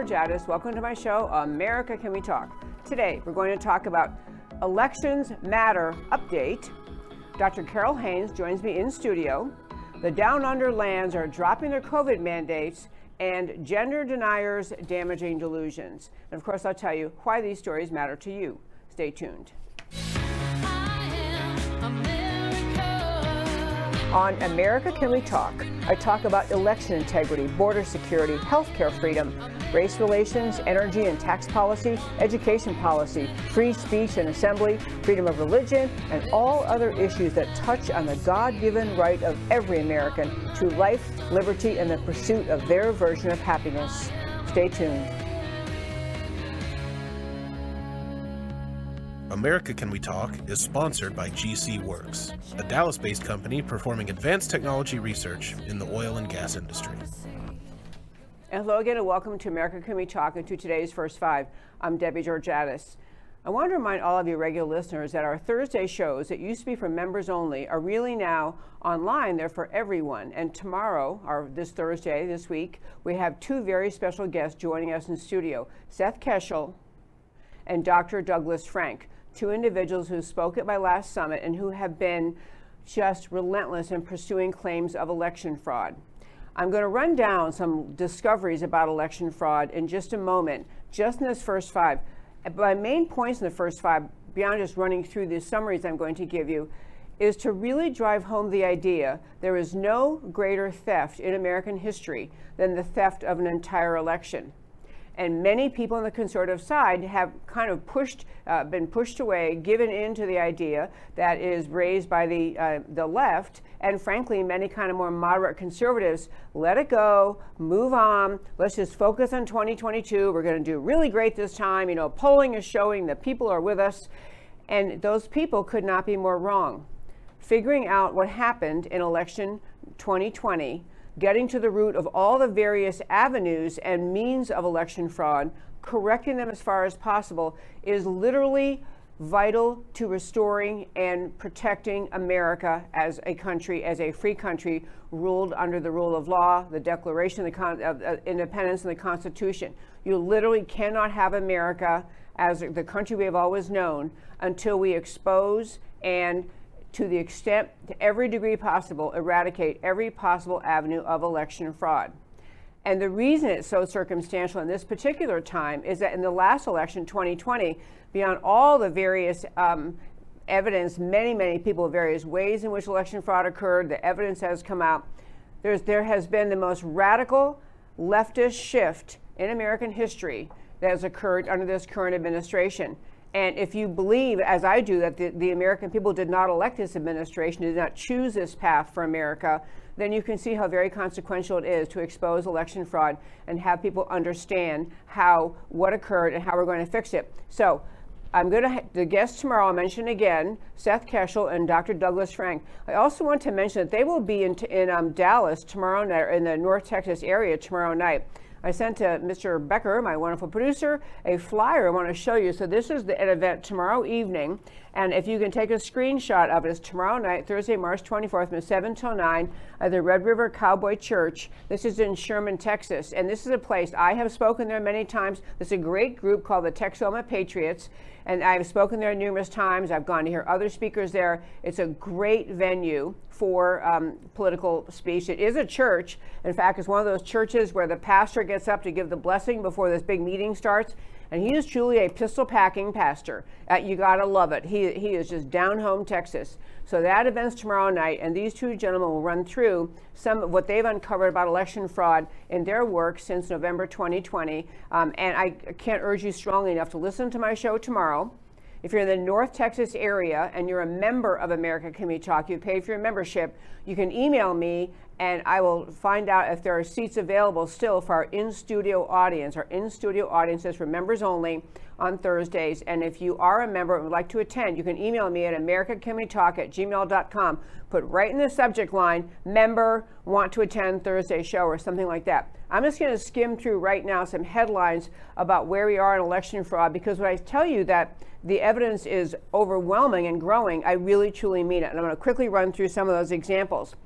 Georgatos. Welcome to my show, America Can We Talk? Today, we're going to talk about Elections Matter update. Dr. Carole Haynes joins me in studio. The Down Under lands are dropping their COVID mandates and gender deniers damaging delusions. And of course, I'll tell you why these stories matter to you. Stay tuned. On America Can We Talk, I talk about election integrity, border security, healthcare freedom, race relations, energy and tax policy, education policy, free speech and assembly, freedom of religion, and all other issues that touch on the God given right of every American to life, liberty, and the pursuit of their version of happiness. Stay tuned. America Can We Talk is sponsored by GC Works, a Dallas based company performing advanced technology research in the oil and gas industry. And hello again, and welcome to America Can We Talk and to today's First Five. I'm Debbie Georgatos. I want to remind all of you regular listeners that our Thursday shows that used to be for members only are really now online. They're for everyone. And tomorrow, or this Thursday, this week, we have two very special guests joining us in studio Seth Keshel and Dr. Douglas Frank two individuals who spoke at my last summit and who have been just relentless in pursuing claims of election fraud. I'm going to run down some discoveries about election fraud in just a moment, just in this first five. My main points in the first five, beyond just running through the summaries I'm going to give you, is to really drive home the idea there is no greater theft in American history than the theft of an entire election. And many people on the conservative side have kind of pushed, uh, been pushed away, given in to the idea that is raised by the, uh, the left, and frankly, many kind of more moderate conservatives. Let it go, move on. Let's just focus on 2022. We're going to do really great this time. You know, polling is showing that people are with us. And those people could not be more wrong. Figuring out what happened in election 2020 getting to the root of all the various avenues and means of election fraud, correcting them as far as possible, is literally vital to restoring and protecting America as a country, as a free country ruled under the rule of law, the Declaration of, the Independence, and the Constitution. You literally cannot have America as the country we have always known until we expose and to the extent, to every degree possible, eradicate every possible avenue of election fraud. And the reason it's so circumstantial in this particular time is that in the last election, 2020, beyond all the various um, evidence, many, many people, various ways in which election fraud occurred, the evidence has come out. There's, there has been the most radical leftist shift in American history that has occurred under this current administration. And if you believe, as I do, that the, the American people did not elect this administration, did not choose this path for America, then you can see how very consequential it is to expose election fraud and have people understand how what occurred and how we're going to fix it. So I'm going to, the guests tomorrow, I'll mention again, Seth Keshel and Dr. Douglas Frank. I also want to mention that they will be in, in um, Dallas tomorrow night, in the North Texas area tomorrow night. I sent to Mr. Becker, my wonderful producer, a flyer I want to show you. So this is the, an event tomorrow evening. And if you can take a screenshot of it, it's tomorrow night, Thursday, March 24th, from 7 till 9 at the Red River Cowboy Church. This is in Sherman, Texas. And this is a place I have spoken there many times. This is a great group called the Texoma Patriots. And I've spoken there numerous times. I've gone to hear other speakers there. It's a great venue for um, political speech. It is a church. In fact, it's one of those churches where the pastor gets up to give the blessing before this big meeting starts. And he is truly a pistol packing pastor. Uh, you got to love it. He, he is just down home Texas. So that event's tomorrow night, and these two gentlemen will run through some of what they've uncovered about election fraud in their work since November 2020. Um, and I can't urge you strongly enough to listen to my show tomorrow. If you're in the North Texas area and you're a member of America Can We Talk, you paid for your membership, you can email me and I will find out if there are seats available still for our in studio audience. Our in studio audience is for members only on Thursdays. And if you are a member and would like to attend, you can email me at americacanwetalk at gmail.com. Put right in the subject line, member, want to attend Thursday show or something like that. I'm just going to skim through right now some headlines about where we are in election fraud because when I tell you that the evidence is overwhelming and growing, I really truly mean it. And I'm going to quickly run through some of those examples.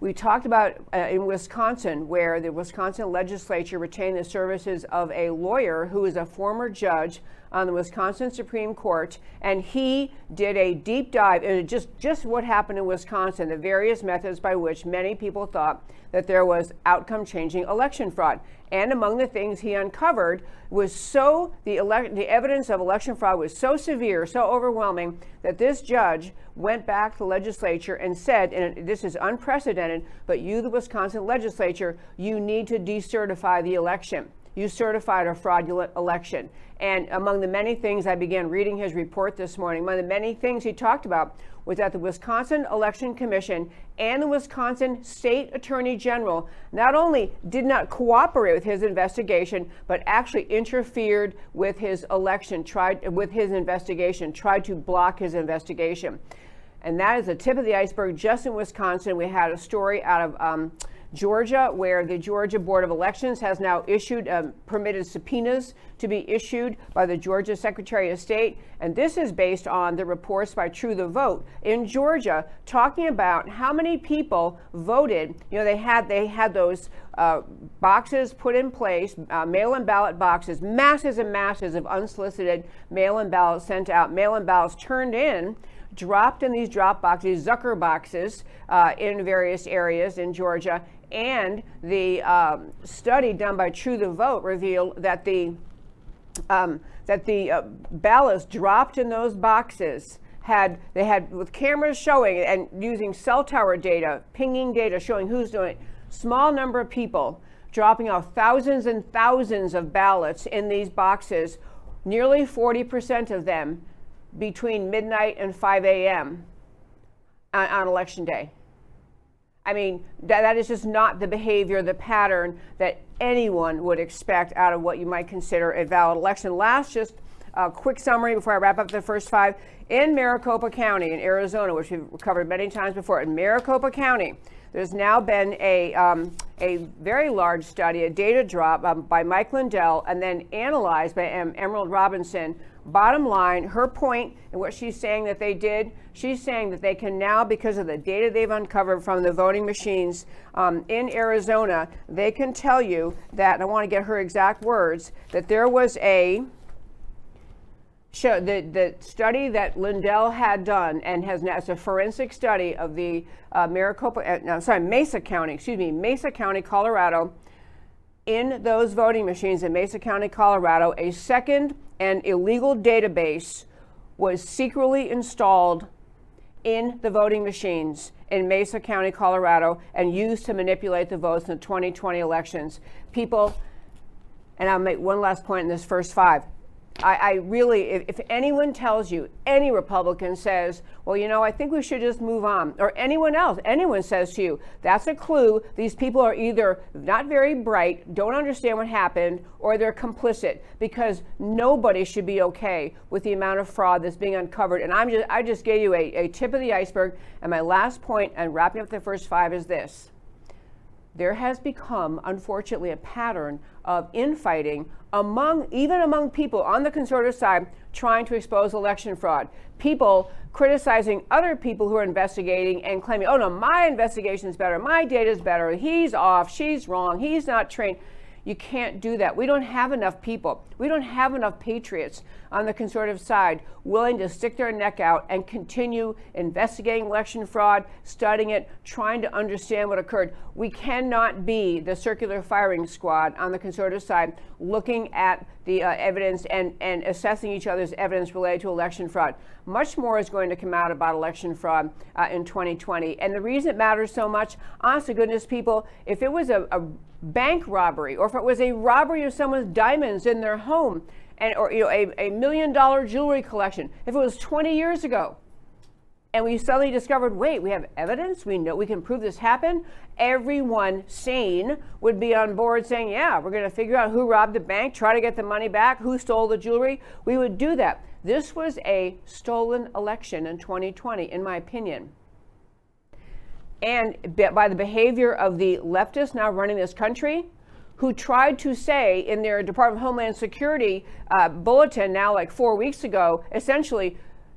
We talked about uh, in Wisconsin, where the Wisconsin legislature retained the services of a lawyer who is a former judge on the Wisconsin Supreme Court, and he did a deep dive into just, just what happened in Wisconsin, the various methods by which many people thought that there was outcome changing election fraud. And among the things he uncovered was so the, ele- the evidence of election fraud was so severe, so overwhelming that this judge went back to the legislature and said, and this is unprecedented, but you, the Wisconsin legislature, you need to decertify the election you certified a fraudulent election. And among the many things I began reading his report this morning, one of the many things he talked about was that the Wisconsin Election Commission and the Wisconsin State Attorney General not only did not cooperate with his investigation, but actually interfered with his election, tried with his investigation, tried to block his investigation. And that is the tip of the iceberg. Just in Wisconsin, we had a story out of um, Georgia, where the Georgia Board of Elections has now issued um, permitted subpoenas to be issued by the Georgia Secretary of State. And this is based on the reports by True the Vote in Georgia, talking about how many people voted. You know, they had they had those uh, boxes put in place, uh, mail-in ballot boxes, masses and masses of unsolicited mail-in ballots sent out, mail-in ballots turned in dropped in these drop boxes, Zucker boxes, uh, in various areas in Georgia, and the um, study done by True the Vote revealed that the um, that the uh, ballots dropped in those boxes had they had with cameras showing and using cell tower data, pinging data showing who's doing it. Small number of people dropping off thousands and thousands of ballots in these boxes. Nearly 40% of them between midnight and 5 a.m. On, on election day. I mean, that, that is just not the behavior, the pattern that anyone would expect out of what you might consider a valid election. Last, just a quick summary before I wrap up the first five. In Maricopa County in Arizona, which we've covered many times before, in Maricopa County, there's now been a, um, a very large study, a data drop um, by Mike Lindell, and then analyzed by um, Emerald Robinson Bottom line, her point and what she's saying that they did, she's saying that they can now, because of the data they've uncovered from the voting machines um, in Arizona, they can tell you that, and I want to get her exact words, that there was a show the, the study that Lindell had done and has now, it's a forensic study of the uh, Maricopa, uh, no, sorry, Mesa County, excuse me, Mesa County, Colorado. In those voting machines in Mesa County, Colorado, a second and illegal database was secretly installed in the voting machines in Mesa County, Colorado, and used to manipulate the votes in the 2020 elections. People, and I'll make one last point in this first five I, I really, if, if, anyone tells you, any Republican says, well, you know, I think we should just move on, or anyone else, anyone says to you, that's a clue. These people are either not very bright, don't understand what happened, or they're complicit because nobody should be okay with the amount of fraud that's being uncovered. And I'm just, I just gave you a, a tip of the iceberg. And my last point, and wrapping up the first five, is this there has become, unfortunately, a pattern of infighting among, even among people on the conservative side, trying to expose election fraud. People criticizing other people who are investigating and claiming, oh no, my investigation is better, my data is better, he's off, she's wrong, he's not trained. You can't do that. We don't have enough people. We don't have enough patriots on the conservative side willing to stick their neck out and continue investigating election fraud, studying it, trying to understand what occurred. We cannot be the circular firing squad on the conservative side looking at the uh, evidence and, and assessing each other's evidence related to election fraud. Much more is going to come out about election fraud uh, in 2020. And the reason it matters so much, honest to goodness, people, if it was a, a bank robbery or if it was a robbery of someone's diamonds in their home and or you know a, a million dollar jewelry collection if it was 20 years ago and we suddenly discovered wait we have evidence? We know we can prove this happened? Everyone sane would be on board saying yeah we're going to figure out who robbed the bank try to get the money back who stole the jewelry. We would do that. This was a stolen election in 2020 in my opinion. And by the behavior of the leftists now running this country, who tried to say in their Department of Homeland Security uh, bulletin now, like four weeks ago, essentially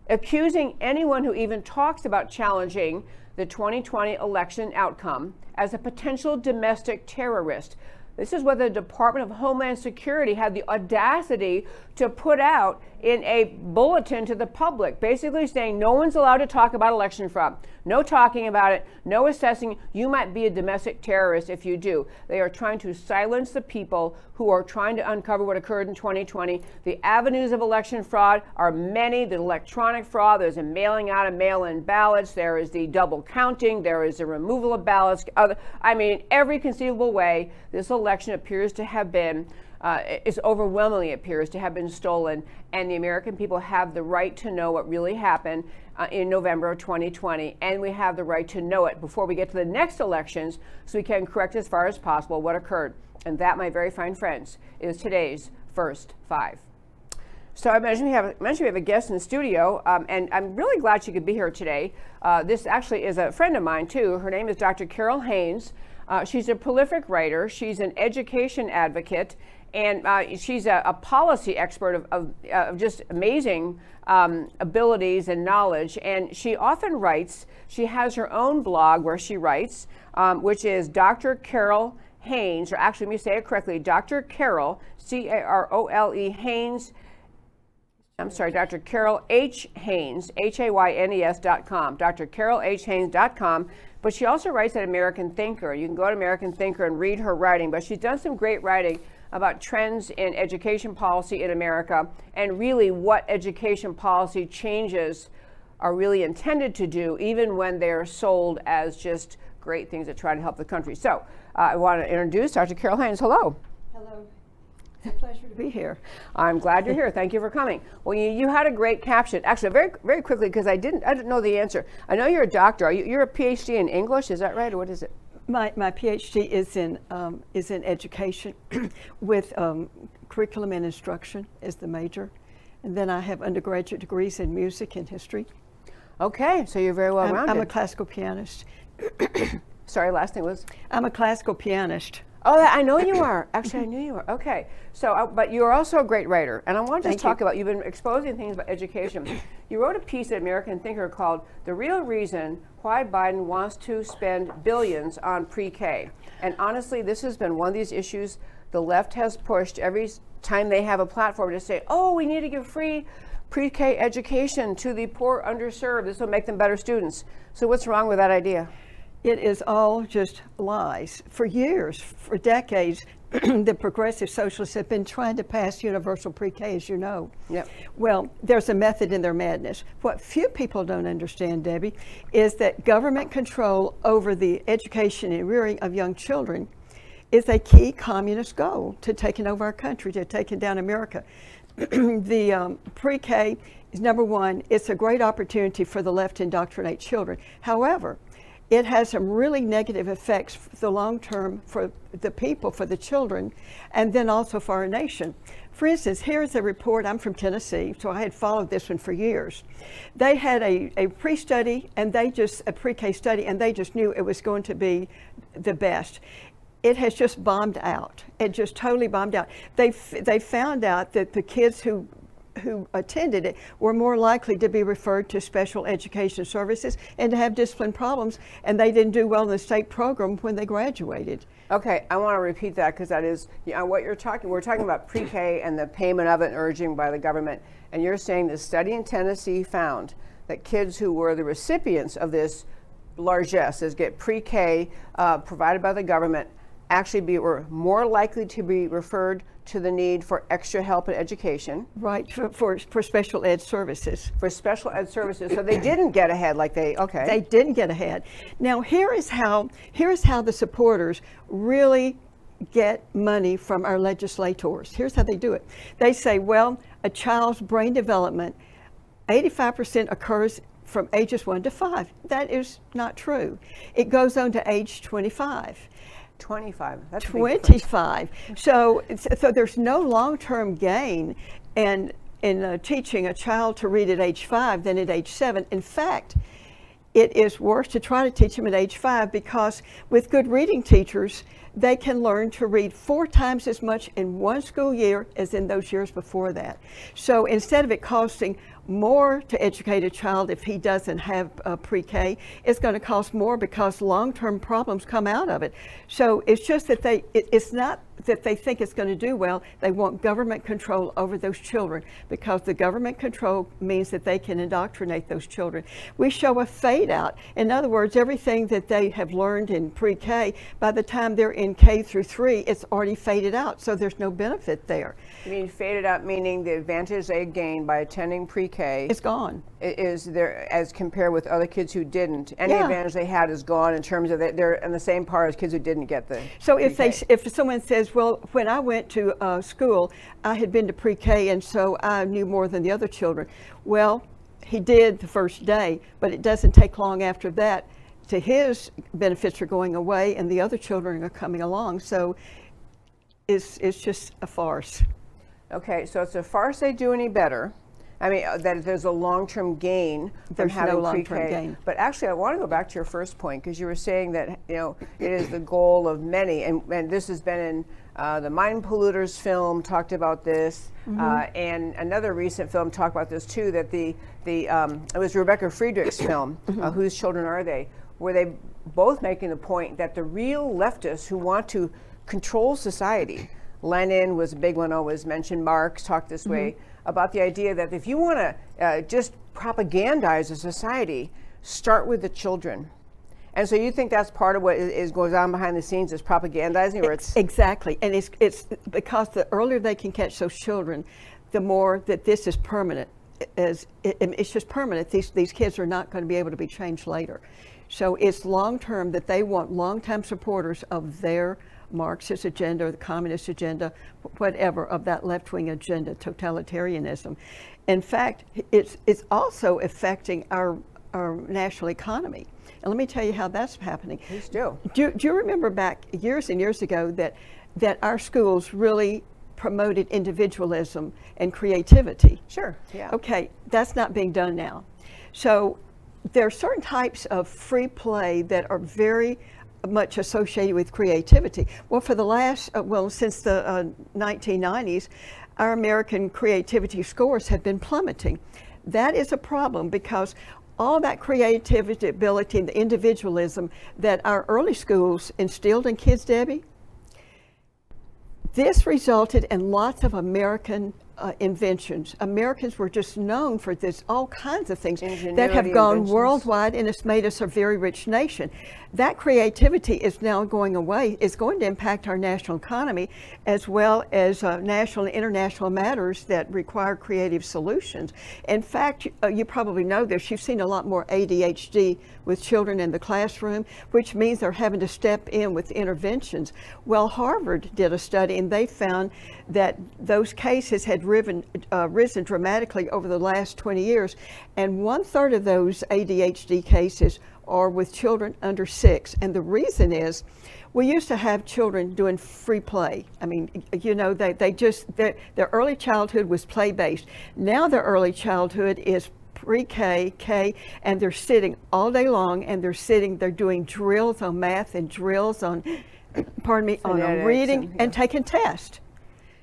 accusing anyone who even talks about challenging the 2020 election outcome as a potential domestic terrorist. This is what the Department of Homeland Security had the audacity to put out in a bulletin to the public, basically saying no one's allowed to talk about election fraud. No talking about it, no assessing. You might be a domestic terrorist if you do. They are trying to silence the people who are trying to uncover what occurred in 2020. The avenues of election fraud are many. The electronic fraud, there's a mailing out of mail in ballots, there is the double counting, there is the removal of ballots. Other, I mean, every conceivable way, this election appears to have been uh, is overwhelmingly appears to have been stolen, and the American people have the right to know what really happened uh, in November of 2020, and we have the right to know it before we get to the next elections so we can correct as far as possible what occurred. And that, my very fine friends, is today's first five. So I mentioned we have, mentioned we have a guest in the studio, um, and I'm really glad she could be here today. Uh, this actually is a friend of mine, too. Her name is Dr. Carole Haynes. Uh, she's a prolific writer. She's an education advocate, and uh, she's a, a, policy expert of, of, uh, of just amazing um, abilities and knowledge. And she often writes, she has her own blog where she writes, um, which is Dr. Carole Haynes, or actually, let me say it correctly, Dr. Carole, C A R O L E Haynes. I'm sorry, Dr. Carole H. Haynes, H A Y N E S dot com, Dr. Carole H. Haynes dot com. But she also writes at American Thinker. You can go to American Thinker and read her writing, but she's done some great writing about trends in education policy in America and really what education policy changes are really intended to do, even when they're sold as just great things that try to help the country. So uh, I want to introduce Dr. Carole Haynes. Hello. Hello. It's a pleasure to be here. I'm glad you're here. Thank you for coming. Well, you, you had a great caption. Actually, very very quickly because I didn't I didn't know the answer. I know you're a doctor. Are you, you're a PhD in English. Is that right, or what is it? My, my PhD is in, um, is in education with um, curriculum and instruction as the major. And then I have undergraduate degrees in music and history. Okay, so you're very well rounded. I'm, I'm, a classical pianist. Sorry, last thing was? I'm a classical pianist. Oh, I know you are. Actually, I knew you were. Okay. So, uh, but you're also a great writer. And I want to Thank talk you. about, you've been exposing things about education. you wrote a piece at American Thinker called The Real Reason Why Biden Wants to Spend Billions on Pre K. And honestly, this has been one of these issues the left has pushed every time they have a platform to say, oh, we need to give free pre K education to the poor, underserved. This will make them better students. So, what's wrong with that idea? It is all just lies. For years, for decades, the progressive socialists have been trying to pass universal pre-K, as you know. Yep. Well, there's a method in their madness. What few people don't understand, Debbie, is that government control over the education and rearing of young children is a key communist goal to taking over our country, to taking down America. the um, pre-K is number one. It's a great opportunity for the left to indoctrinate children. However, it has some really negative effects for the long term for the people, for the children, and then also for our nation. For instance, here's a report. I'm from Tennessee, so I had followed this one for years. They had a, a pre study and they just, a pre K study, and they just knew it was going to be the best. It has just bombed out. It just totally bombed out. They, they found out that the kids who who attended it were more likely to be referred to special education services and to have discipline problems, and they didn't do well in the state program when they graduated. Okay, I want to repeat that because that is you know, what you're talking. We're talking about pre-K and the payment of it, urging by the government, and you're saying the study in Tennessee found that kids who were the recipients of this largesse, as get pre-K uh, provided by the government, actually be, were more likely to be referred to the need for extra help in education. Right, for, for, for, special ed services. For special ed services. So they didn't get ahead like they, okay. They didn't get ahead. Now here is how, here is how the supporters really get money from our legislators. Here's how they do it. They say, well, a child's brain development, 85% occurs from ages 1 to 5. That is not true. It goes on to age 25. 25. That's 25. So, so there's no long-term gain in, in uh, teaching a child to read at age five than at age seven. In fact, it is worse to try to teach them at age five because with good reading teachers, they can learn to read four times as much in one school year as in those years before that. So instead of it costing more to educate a child if he doesn't have pre-K. It's going to cost more because long-term problems come out of it. So it's just that they, it, it's not that they think it's going to do well. They want government control over those children because the government control means that they can indoctrinate those children. We show a fade out. In other words, everything that they have learned in pre-K, by the time they're in K through three, it's already faded out. So there's no benefit there. You mean faded out, meaning the advantage they gained by attending pre-K it's gone. Is there as compared with other kids who didn't? Any yeah. advantage they had is gone in terms of that they're in the same part as kids who didn't get the. So if they, if someone says, well, when I went to uh, school, I had been to pre-K, and so I knew more than the other children. Well, he did the first day, but it doesn't take long after that to his benefits are going away and the other children are coming along. So it's, it's just a farce. Okay, so it's a farce they do any better. I mean, uh, that there's a long-term gain there's from having no long-term gain. But actually, I want to go back to your first point because you were saying that you know it is the goal of many, and, and this has been in uh, the Mind Polluters film talked about this, mm-hmm. uh, and another recent film talked about this too. That the the um, it was Rebecca Friedrichs' film, uh, mm-hmm. Whose Children Are They, where they both making the point that the real leftists who want to control society Lenin was a big one always mentioned. Marx talked this mm-hmm. way about the idea that if you want to uh, just propagandize a society, start with the children. And so you think that's part of what is, is goes on behind the scenes is propagandizing, or it's exactly, and it's it's because the earlier they can catch those children, the more that this is permanent. As it, it's just permanent. These these kids are not going to be able to be changed later. So it's long term that they want long time supporters of their Marxist agenda or the communist agenda, whatever, of that left wing agenda, totalitarianism. In fact, it's, it's also affecting our, our national economy. And let me tell you how that's happening. Please do. do. Do you remember back years and years ago that, that our schools really promoted individualism and creativity? Sure, yeah. Okay, that's not being done now. So there are certain types of free play that are very much associated with creativity. Well, for the last, uh, well, since the uh, 1990s, our American creativity scores have been plummeting. That is a problem because all that creativity, ability, and the individualism that our early schools instilled in kids, Debbie, this resulted in lots of American uh, inventions. Americans were just known for this, all kinds of things that have gone worldwide and it's made us a very rich nation. That creativity is now going away. It's going to impact our national economy as well as uh, national and international matters that require creative solutions. In fact, uh, you probably know this, you've seen a lot more ADHD with children in the classroom, which means they're having to step in with interventions. Well, Harvard did a study and they found that those cases had riven, uh, risen dramatically over the last 20 years, and one third of those ADHD cases are with children under six. And the reason is, we used to have children doing free play. I mean, you know, they, they just, their, their early childhood was play based. Now their early childhood is pre-K, K, and they're sitting all day long and they're sitting, they're doing drills on math and drills on, pardon me, on reading and, yeah. and taking tests.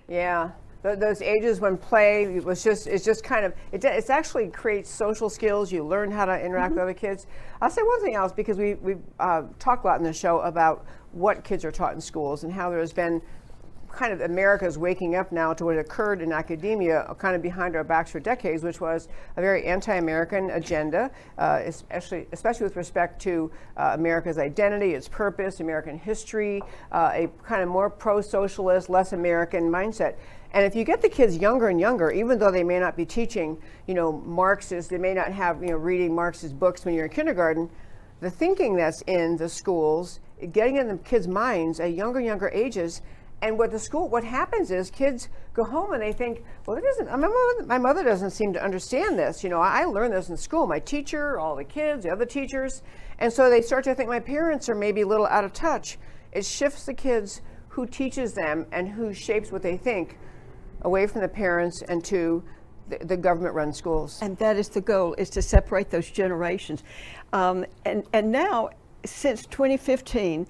Yeah those ages when play was just it's just kind of it it's actually creates social skills you learn how to interact mm-hmm. with other kids i'll say one thing else because we we uh, talk a lot in the show about what kids are taught in schools and how there's been kind of America is waking up now to what occurred in academia uh, kind of behind our backs for decades, which was a very anti-American agenda, uh, especially, especially with respect to uh, America's identity, its purpose, American history, uh, a kind of more pro-socialist, less American mindset. And if you get the kids younger and younger, even though they may not be teaching, you know, Marxist, they may not have, you know, reading Marxist books when you're in kindergarten, the thinking that's in the schools, getting in the kids' minds at younger, younger ages, and what the school, what happens is kids go home and they think, well, it isn't, my mother, my mother doesn't seem to understand this. You know, I, I learned this in school, my teacher, all the kids, the other teachers. And so they start to think my parents are maybe a little out of touch. It shifts the kids who teaches them and who shapes what they think away from the parents and to the, the government-run schools. And that is the goal, is to separate those generations. Um, and, and now, since 2015,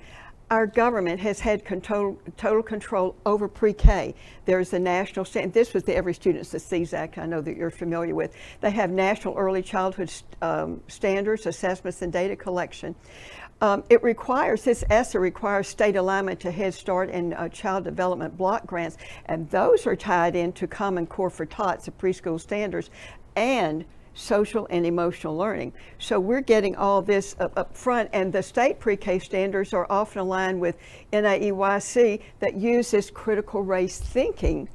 our government has had control, total control over pre-K. There's a national standard. This was the Every Student Succeeds Act. I know that you're familiar with. They have national early childhood um, standards, assessments, and data collection. Um, it requires, this ESSA requires state alignment to Head Start and uh, Child Development Block Grants, and those are tied into Common Core for TOTS, the preschool standards, and social and emotional learning. So we're getting all this up, up front, and the state pre-K standards are often aligned with NAEYC that uses critical race thinking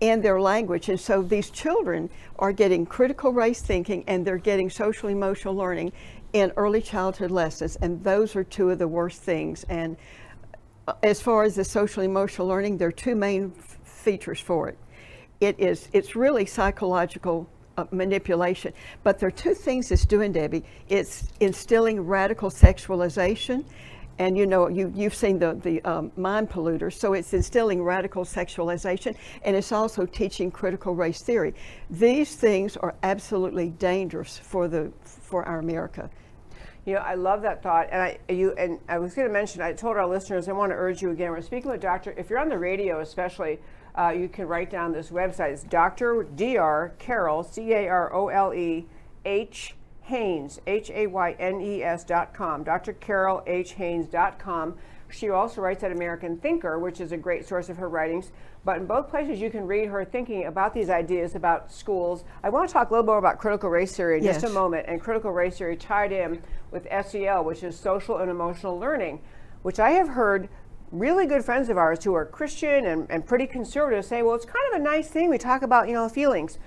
in their language. And so these children are getting critical race thinking and they're getting social emotional learning in early childhood lessons, and those are two of the worst things. And uh, as far as the social emotional learning, there are two main features for it. It is it's really psychological uh, manipulation, but there are two things it's doing, Debbie. It's instilling radical sexualization. And you know, you, you've seen the, the um, mind polluters, so it's instilling radical sexualization and it's also teaching critical race theory. These things are absolutely dangerous for, the, for our America. You know, I love that thought, and I you and I was going to mention. I told our listeners I want to urge you again. We're speaking with Doctor. If you're on the radio, especially, uh, you can write down this website. It's Doctor Dr. Carole C A R O L E H Haynes H A Y N E S dot com. Dr. Carole H Haynes dot com. She also writes at American Thinker, which is a great source of her writings. But in both places, you can read her thinking about these ideas about schools. I want to talk a little more about critical race theory in yes. just a moment, and critical race theory tied in with SEL, which is social and emotional learning, which I have heard really good friends of ours who are Christian and, and pretty conservative say, well, it's kind of a nice thing. We talk about, you know, feelings.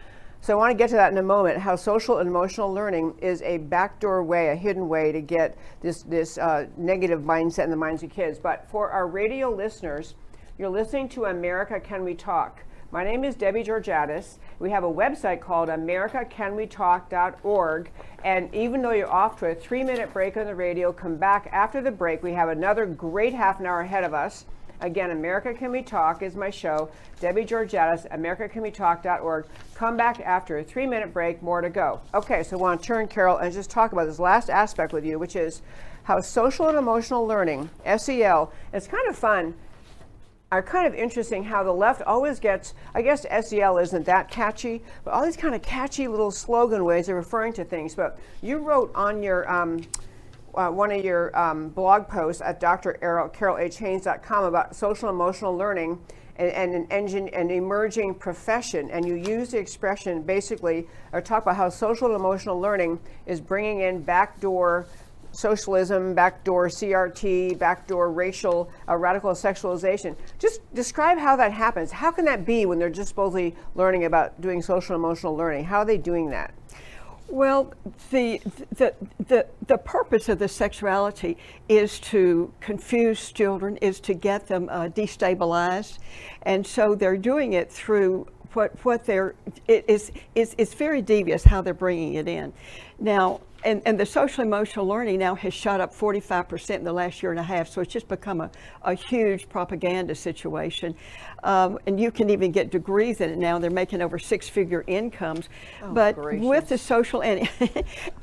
So I want to get to that in a moment, how social and emotional learning is a backdoor way, a hidden way to get this, this uh, negative mindset in the minds of kids. But for our radio listeners, you're listening to America Can We Talk. My name is Debbie Georgatos. We have a website called americacanwetalk.org. And even though you're off to a three minute break on the radio, come back after the break. We have another great half an hour ahead of us. Again, America Can We Talk is my show. Debbie Georgatos, americacanwetalk.org. Come back after a three minute break, more to go. Okay, so I want to turn, Carole, and just talk about this last aspect with you, which is how social and emotional learning, SEL, it's kind of fun are kind of interesting how the left always gets, I guess SEL isn't that catchy, but all these kind of catchy little slogan ways of referring to things. But you wrote on your, um, uh, one of your um, blog posts at drcarolehaynes.com about social emotional learning and, and, an engine, an emerging profession. And you use the expression basically, or talk about how social emotional learning is bringing in backdoor socialism, backdoor CRT, backdoor racial, uh, radical sexualization. Just describe how that happens. How can that be when they're just supposedly learning about doing social emotional learning? How are they doing that? Well, the, the, the, the purpose of the sexuality is to confuse children, is to get them uh, destabilized. And so they're doing it through what, what they're, it is, it's, it's very devious how they're bringing it in. Now, and, and the social emotional learning now has shot up 45% in the last year and a half, so it's just become a, a huge propaganda situation. Um, and you can even get degrees in it now. They're making over six figure incomes. Oh, but gracious. with the social, and,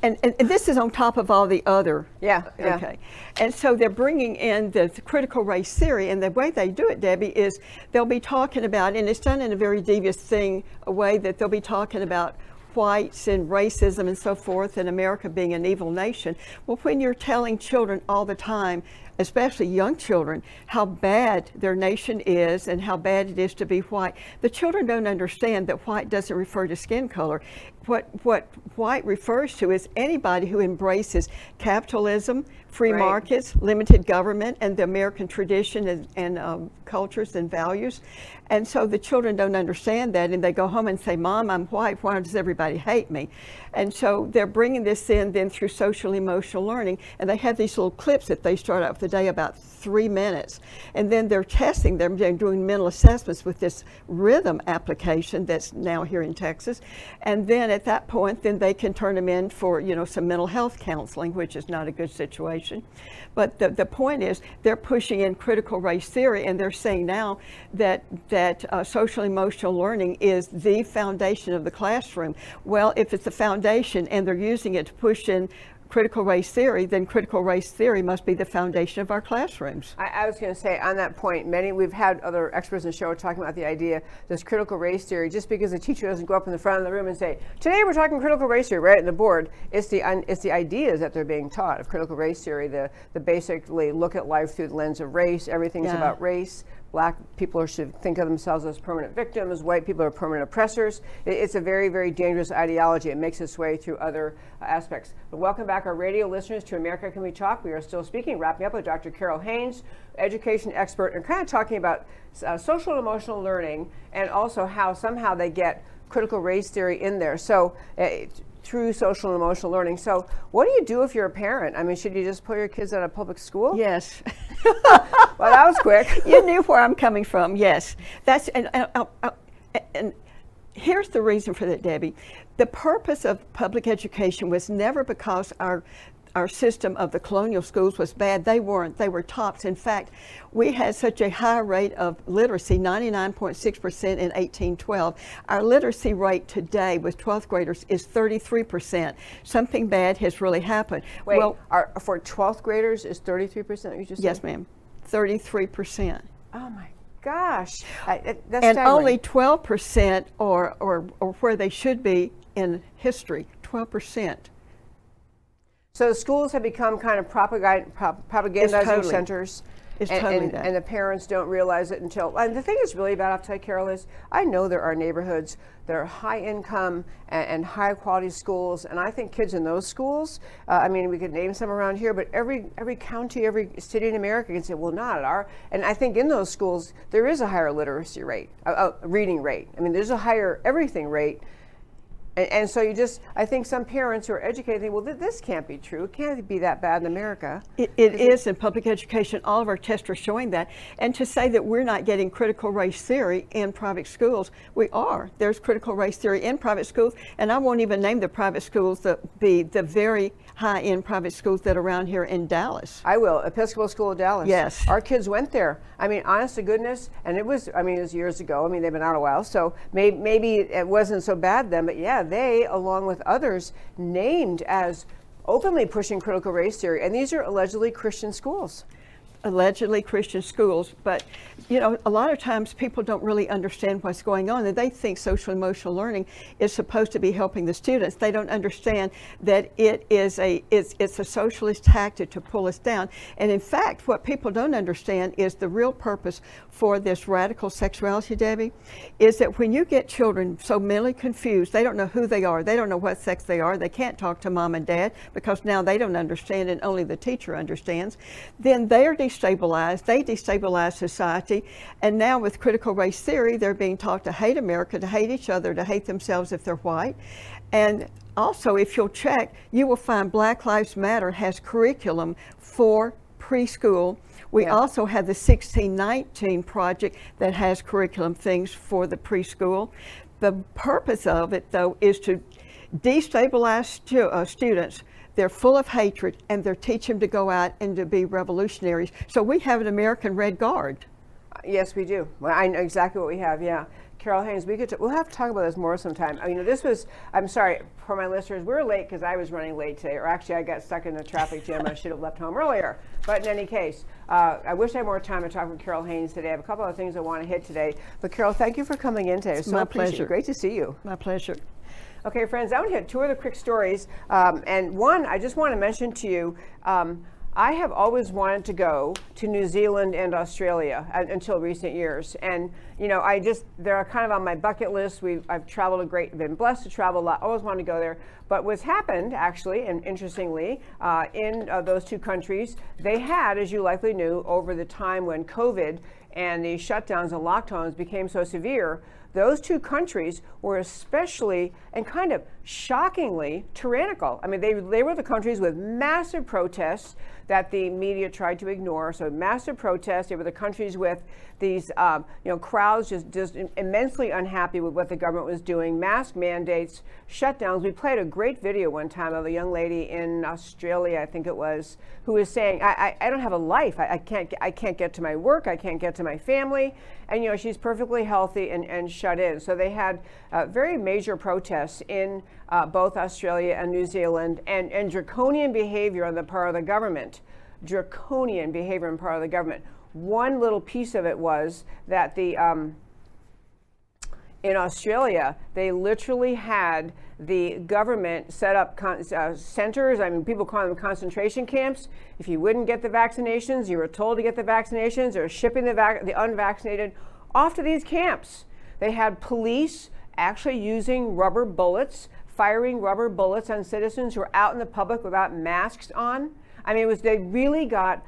and, and, this is on top of all the other. Yeah, yeah. Okay. And so they're bringing in the, the critical race theory, and the way they do it, Debbie, is they'll be talking about, and it's done in a very devious thing, a way that they'll be talking about whites and racism and so forth, and America being an evil nation. Well, when you're telling children all the time, especially young children, how bad their nation is and how bad it is to be white, the children don't understand that white doesn't refer to skin color. What, what white refers to is anybody who embraces capitalism, free right. markets, limited government, and the American tradition and, and um, cultures and values. And so the children don't understand that, and they go home and say, Mom, I'm white. Why does everybody hate me? And so they're bringing this in then through social emotional learning, and they have these little clips that they start out the day about three minutes. And then they're testing, they're doing mental assessments with this rhythm application that's now here in Texas. And then at that point, then they can turn them in for, you know, some mental health counseling, which is not a good situation. But the, the point is they're pushing in critical race theory and they're saying now that, that uh, social emotional learning is the foundation of the classroom. Well, if it's the foundation and they're using it to push in critical race theory, then critical race theory must be the foundation of our classrooms. I, I was going to say on that point, many we've had other experts in the show talking about the idea this critical race theory. Just because the teacher doesn't go up in the front of the room and say, "Today we're talking critical race theory," right at the board, it's the it's the ideas that they're being taught of critical race theory. The the basically look at life through the lens of race. Everything's yeah. about race black people should think of themselves as permanent victims, white people are permanent oppressors. It's a very, very dangerous ideology. It makes its way through other uh, aspects. But welcome back, our radio listeners, to America Can We Talk. We are still speaking, wrapping up with Dr. Carole Haynes, education expert, and kind of talking about uh, social and emotional learning and also how somehow they get critical race theory in there. So, uh, through social and emotional learning. So, what do you do if you're a parent? I mean, should you just put your kids at a public school? Yes. well, that was quick. you knew where I'm coming from. Yes, that's and, and, and here's the reason for that, Debbie. The purpose of public education was never because our our system of the colonial schools was bad. They weren't. They were tops. In fact, we had such a high rate of literacy, 99.6% in 1812. Our literacy rate today with 12th graders is 33%. Something bad has really happened. Wait, well, our, for 12th graders is 33% you just Yes, ma'am. 33%. Oh my gosh. I, and only 12% are, or, or where they should be in history, 12%. So schools have become kind of propagandizing totally, centers. It's and, totally and, that. and the parents don't realize it until. And the thing is really bad, I'll tell you, Carole, is I know there are neighborhoods that are high income and, and high quality schools, and I think kids in those schools. Uh, I mean, we could name some around here, but every every county, every city in America can say, well, not at our. And I think in those schools there is a higher literacy rate, a, a reading rate. I mean, there's a higher everything rate and, and, so you just, I think some parents who are educated think, well, th this can't be true. It can't be that bad in America. it, it is, in public education. All of our tests are showing that. And to say that we're not getting critical race theory in private schools, we are. There's critical race theory in private schools, and I won't even name the private schools, the, the, the very high-end private schools that are around here in Dallas. I will. Episcopal School of Dallas. Yes. Our kids went there. I mean, honest to goodness, and it was, I mean, it was years ago. I mean, they've been out a while, so maybe, maybe it wasn't so bad then, but yeah, they, along with others, named as openly pushing critical race theory, and these are allegedly Christian schools allegedly Christian schools, but you know, a lot of times people don't really understand what's going on and they think social emotional learning is supposed to be helping the students. They don't understand that it is a it's, it's a socialist tactic to pull us down. And in fact, what people don't understand is the real purpose for this radical sexuality, Debbie, is that when you get children so mentally confused, they don't know who they are, they don't know what sex they are, they can't talk to mom and dad because now they don't understand and only the teacher understands, then they are destabilized, they destabilize society, and now with critical race theory, they're being taught to hate America, to hate each other, to hate themselves if they're white. And also, if you'll check, you will find Black Lives Matter has curriculum for preschool. We yeah. also have the 1619 project that has curriculum things for the preschool. The purpose of it, though, is to destabilize stu uh, students they're full of hatred and they're teaching them to go out and to be revolutionaries. So we have an American Red Guard. Yes, we do. Well, I know exactly what we have. Yeah. Carole Haynes, we could t- we'll have to talk about this more sometime. I mean, this was, I'm sorry for my listeners, we're late because I was running late today, or actually I got stuck in a traffic jam. I should have left home earlier. But in any case, uh, I wish I had more time to talk with Carole Haynes today. I have a couple of things I want to hit today. But Carole, thank you for coming in today. It's so my pleasure. Great to see you. My pleasure. Okay, friends, I want to hit two other quick stories. Um, and one, I just want to mention to you, um, I have always wanted to go to New Zealand and Australia until recent years. And, you know, I just, they're kind of on my bucket list. We've, I've traveled a great, been blessed to travel a lot, always wanted to go there. But what's happened, actually, and interestingly, uh, in uh, those two countries, they had, as you likely knew, over the time when COVID and the shutdowns and lockdowns became so severe, those two countries were especially and kind of shockingly tyrannical. I mean, they, they were the countries with massive protests. that the media tried to ignore. So massive protests. They were the countries with these, um, you know, crowds just, just immensely unhappy with what the government was doing. Mask mandates, shutdowns. We played a great video one time of a young lady in Australia, I think it was, who was saying, I, I, I don't have a life. I, I, can't, I can't get to my work. I can't get to my family. And, you know, she's perfectly healthy and, and shut in. So they had uh, very major protests in uh, both Australia and New Zealand and, and draconian behavior on the part of the government. Draconian behavior on the part of the government. One little piece of it was that the um, in Australia, they literally had the government set up con- uh, centers. I mean, people call them concentration camps. If you wouldn't get the vaccinations, you were told to get the vaccinations. They're shipping the, vac- the unvaccinated off to these camps. They had police actually using rubber bullets, firing rubber bullets on citizens who are out in the public without masks on. I mean, it was they really got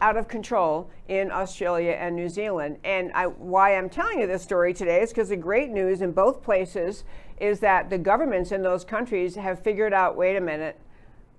out of control in Australia and New Zealand. And I, why I'm telling you this story today is because the great news in both places is that the governments in those countries have figured out wait a minute,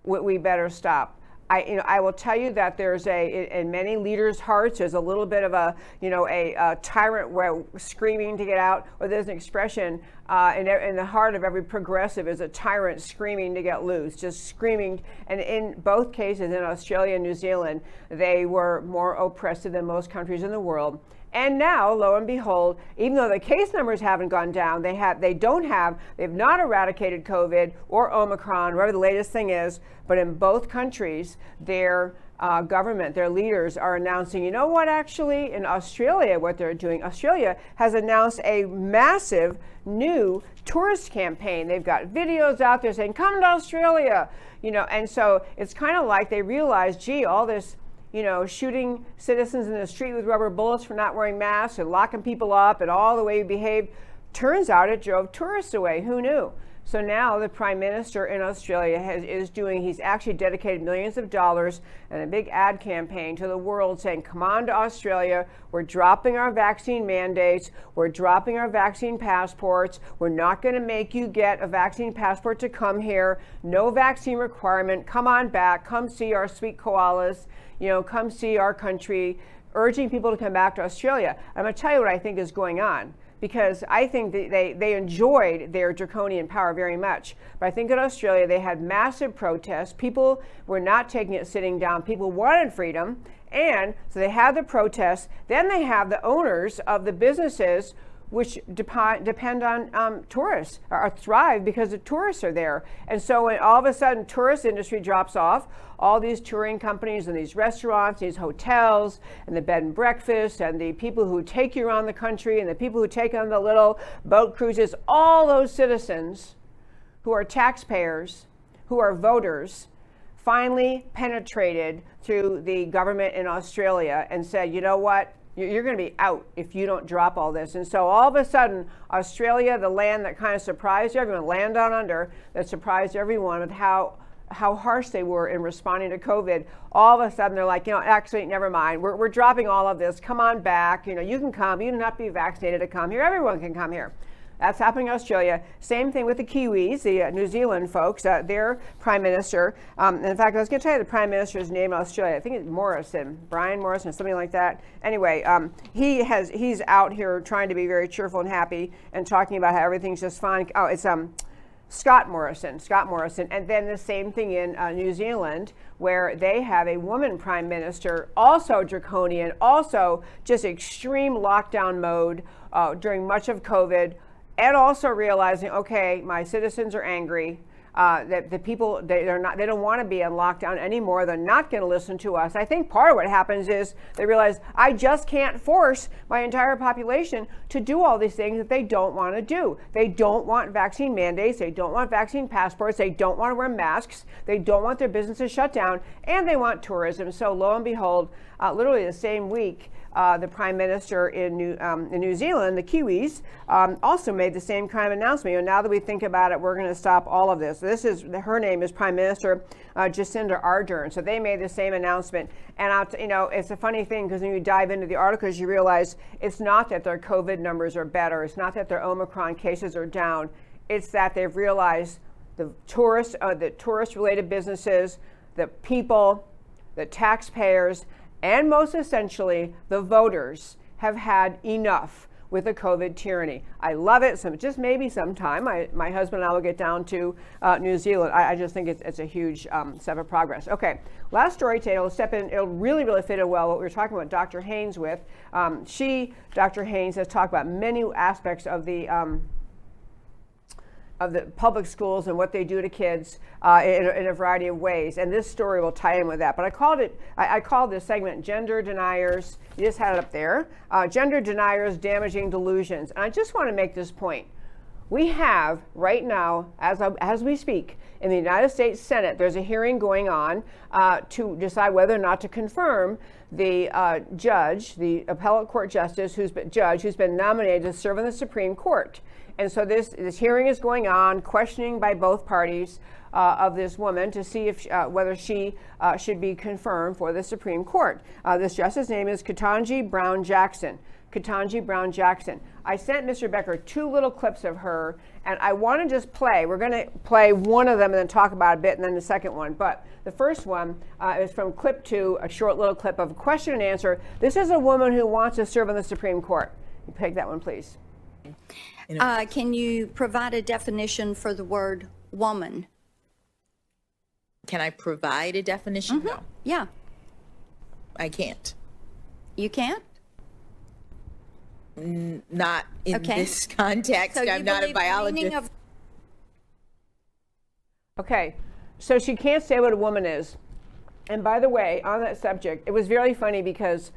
we better stop. I, you know, I will tell you that there's a in many leaders' hearts there's a little bit of a you know a, a tyrant screaming to get out, or there's an expression uh, in, in the heart of every progressive is a tyrant screaming to get loose, just screaming. And in both cases, in Australia and New Zealand, they were more oppressive than most countries in the world. And now, lo and behold, even though the case numbers haven't gone down, they have they don't have they've not eradicated COVID or Omicron, whatever the latest thing is. But in both countries, their uh, government, their leaders are announcing, you know what? Actually, in Australia, what they're doing, Australia has announced a massive new tourist campaign. They've got videos out there saying, "Come to Australia," you know, and so it's kind of like they realize, gee, all this you know, shooting citizens in the street with rubber bullets for not wearing masks and locking people up and all the way we behaved. Turns out it drove tourists away. Who knew? So now the prime minister in Australia has, is doing, he's actually dedicated millions of dollars and a big ad campaign to the world saying, come on to Australia. We're dropping our vaccine mandates. We're dropping our vaccine passports. We're not going to make you get a vaccine passport to come here. No vaccine requirement. Come on back. Come see our sweet koalas you know, come see our country, urging people to come back to Australia. I'm going to tell you what I think is going on because I think they, they enjoyed their draconian power very much. But I think in Australia they had massive protests. People were not taking it sitting down. People wanted freedom. And so they had the protests. Then they have the owners of the businesses which dep- depend on um, tourists or thrive because the tourists are there. And so when all of a sudden tourist industry drops off, all these touring companies and these restaurants, these hotels and the bed and breakfast and the people who take you around the country and the people who take on the little boat cruises, all those citizens who are taxpayers, who are voters, finally penetrated through the government in Australia and said, you know what? You're going to be out if you don't drop all this. And so all of a sudden, Australia, the land that kind of surprised everyone, land on under, that surprised everyone with how how harsh they were in responding to COVID. All of a sudden, they're like, you know, actually, never mind. We're, we're dropping all of this. Come on back. You know, you can come. You have to be vaccinated to come here. Everyone can come here. That's happening in Australia. Same thing with the Kiwis, the uh, New Zealand folks. Uh, their prime minister. Um, in fact, I was going to tell you the prime minister's name in Australia. I think it's Morrison, Brian Morrison, something like that. Anyway, um, he has he's out here trying to be very cheerful and happy and talking about how everything's just fine. Oh, it's um. Scott Morrison, Scott Morrison, and then the same thing in uh, New Zealand, where they have a woman prime minister, also draconian, also just extreme lockdown mode uh, during much of COVID and also realizing, okay, my citizens are angry. Uh, that the people they, are not they don't want to be on lockdown anymore they're not going to listen to us i think part of what happens is they realize i just can't force my entire population to do all these things that they don't want to do they don't want vaccine mandates they don't want vaccine passports they don't want to wear masks they don't want their businesses shut down and they want tourism so lo and behold uh, literally the same week uh, the prime minister in New, um, in New Zealand, the Kiwis, um, also made the same kind of announcement. You know, now that we think about it, we're going to stop all of this. This is her name is Prime Minister uh, Jacinda Ardern. So they made the same announcement. And I'll t- you know, it's a funny thing because when you dive into the articles, you realize it's not that their COVID numbers are better. It's not that their Omicron cases are down. It's that they've realized the tourist, uh, the tourist-related businesses, the people the taxpayers, and most essentially, the voters have had enough with the COVID tyranny. I love it. So just maybe sometime my, my husband and I will get down to uh, New Zealand. I, I, just think it's, it's a huge um, step of progress. Okay, last story today. It'll step in. It'll really, really fit in well what we were talking about Dr. Haynes with. Um, she, Dr. Haynes, has talked about many aspects of the um, of the public schools and what they do to kids uh, in, in, a variety of ways. And this story will tie in with that. But I called it, I, I called this segment Gender Deniers. You just had it up there. Uh, gender Deniers Damaging Delusions. And I just want to make this point. We have right now, as, as we speak, in the United States Senate, there's a hearing going on uh, to decide whether or not to confirm the uh, judge, the appellate court justice, who's been, judge who's been nominated to serve on the Supreme Court. And so this, this hearing is going on, questioning by both parties uh, of this woman to see if uh, whether she uh, should be confirmed for the Supreme Court. Uh, this justice name is Ketanji Brown Jackson. Ketanji Brown Jackson. I sent Mr. Becker two little clips of her, and I want to just play. We're going to play one of them and then talk about a bit, and then the second one. But the first one uh, is from clip two, a short little clip of question and answer. This is a woman who wants to serve on the Supreme Court. You take that one, please. Uh, can you provide a definition for the word woman? Can I provide a definition? Mm-hmm. No. Yeah. I can't. You can't? N- not in okay. this context. So I'm not a biologist. Of- okay. So she can't say what a woman is. And by the way, on that subject, it was very funny because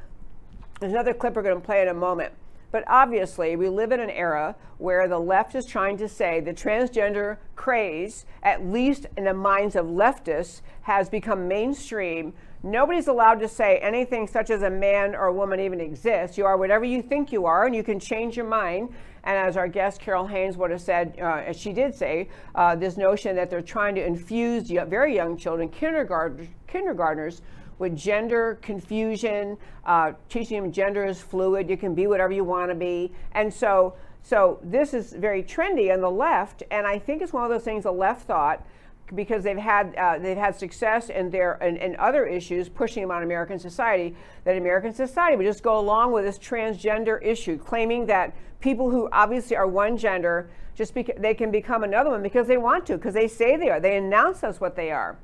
there's another clip we're going to play in a moment but obviously, we live in an era where the left is trying to say the transgender craze, at least in the minds of leftists, has become mainstream. Nobody's allowed to say anything such as a man or a woman even exists. You are whatever you think you are, and you can change your mind. And as our guest Carole Haynes would have said, uh, as she did say, uh, this notion that they're trying to infuse very young children, kindergarten, kindergartners, with gender confusion, uh, teaching them gender is fluid. You can be whatever you want to be. And so, so this is very trendy on the left. And I think it's one of those things the left thought because they've had uh, they've had success in their in, in, other issues pushing them on American society that American society would just go along with this transgender issue, claiming that people who obviously are one gender just beca- they can become another one because they want to because they say they are they announce us what they are,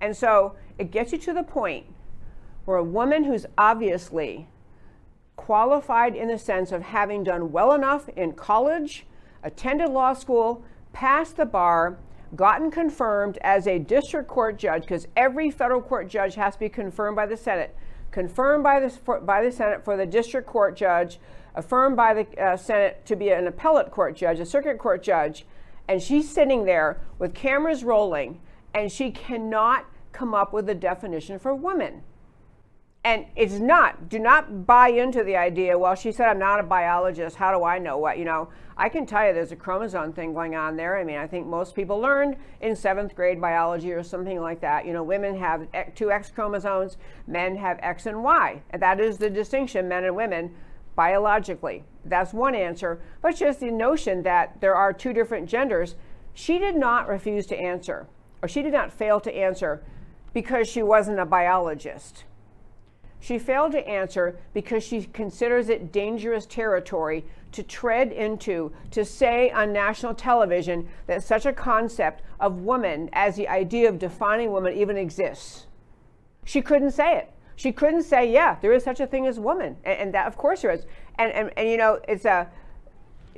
and so it gets you to the point or a woman who's obviously qualified in the sense of having done well enough in college, attended law school, passed the bar, gotten confirmed as a district court judge, because every federal court judge has to be confirmed by the Senate, confirmed by the, for, by the Senate for the district court judge, affirmed by the uh, Senate to be an appellate court judge, a circuit court judge, and she's sitting there with cameras rolling, and she cannot come up with a definition for women and it's not do not buy into the idea well she said i'm not a biologist. How do i know what? You know i can tell you there's a chromosome thing going on there. I mean i think most people learned in seventh grade biology or something like that. You know women have two x chromosomes men have x and y. And that is the distinction men and women biologically. That's one answer. But just the notion that there are two different genders. She did not refuse to answer or she did not fail to answer because she wasn't a biologist she failed to answer because she considers it dangerous territory to tread into, to say on national television that such a concept of woman as the idea of defining woman even exists. She couldn't say it. She couldn't say, yeah, there is such a thing as woman. And, and that, of course, there is. And, and, and, you know, it's a,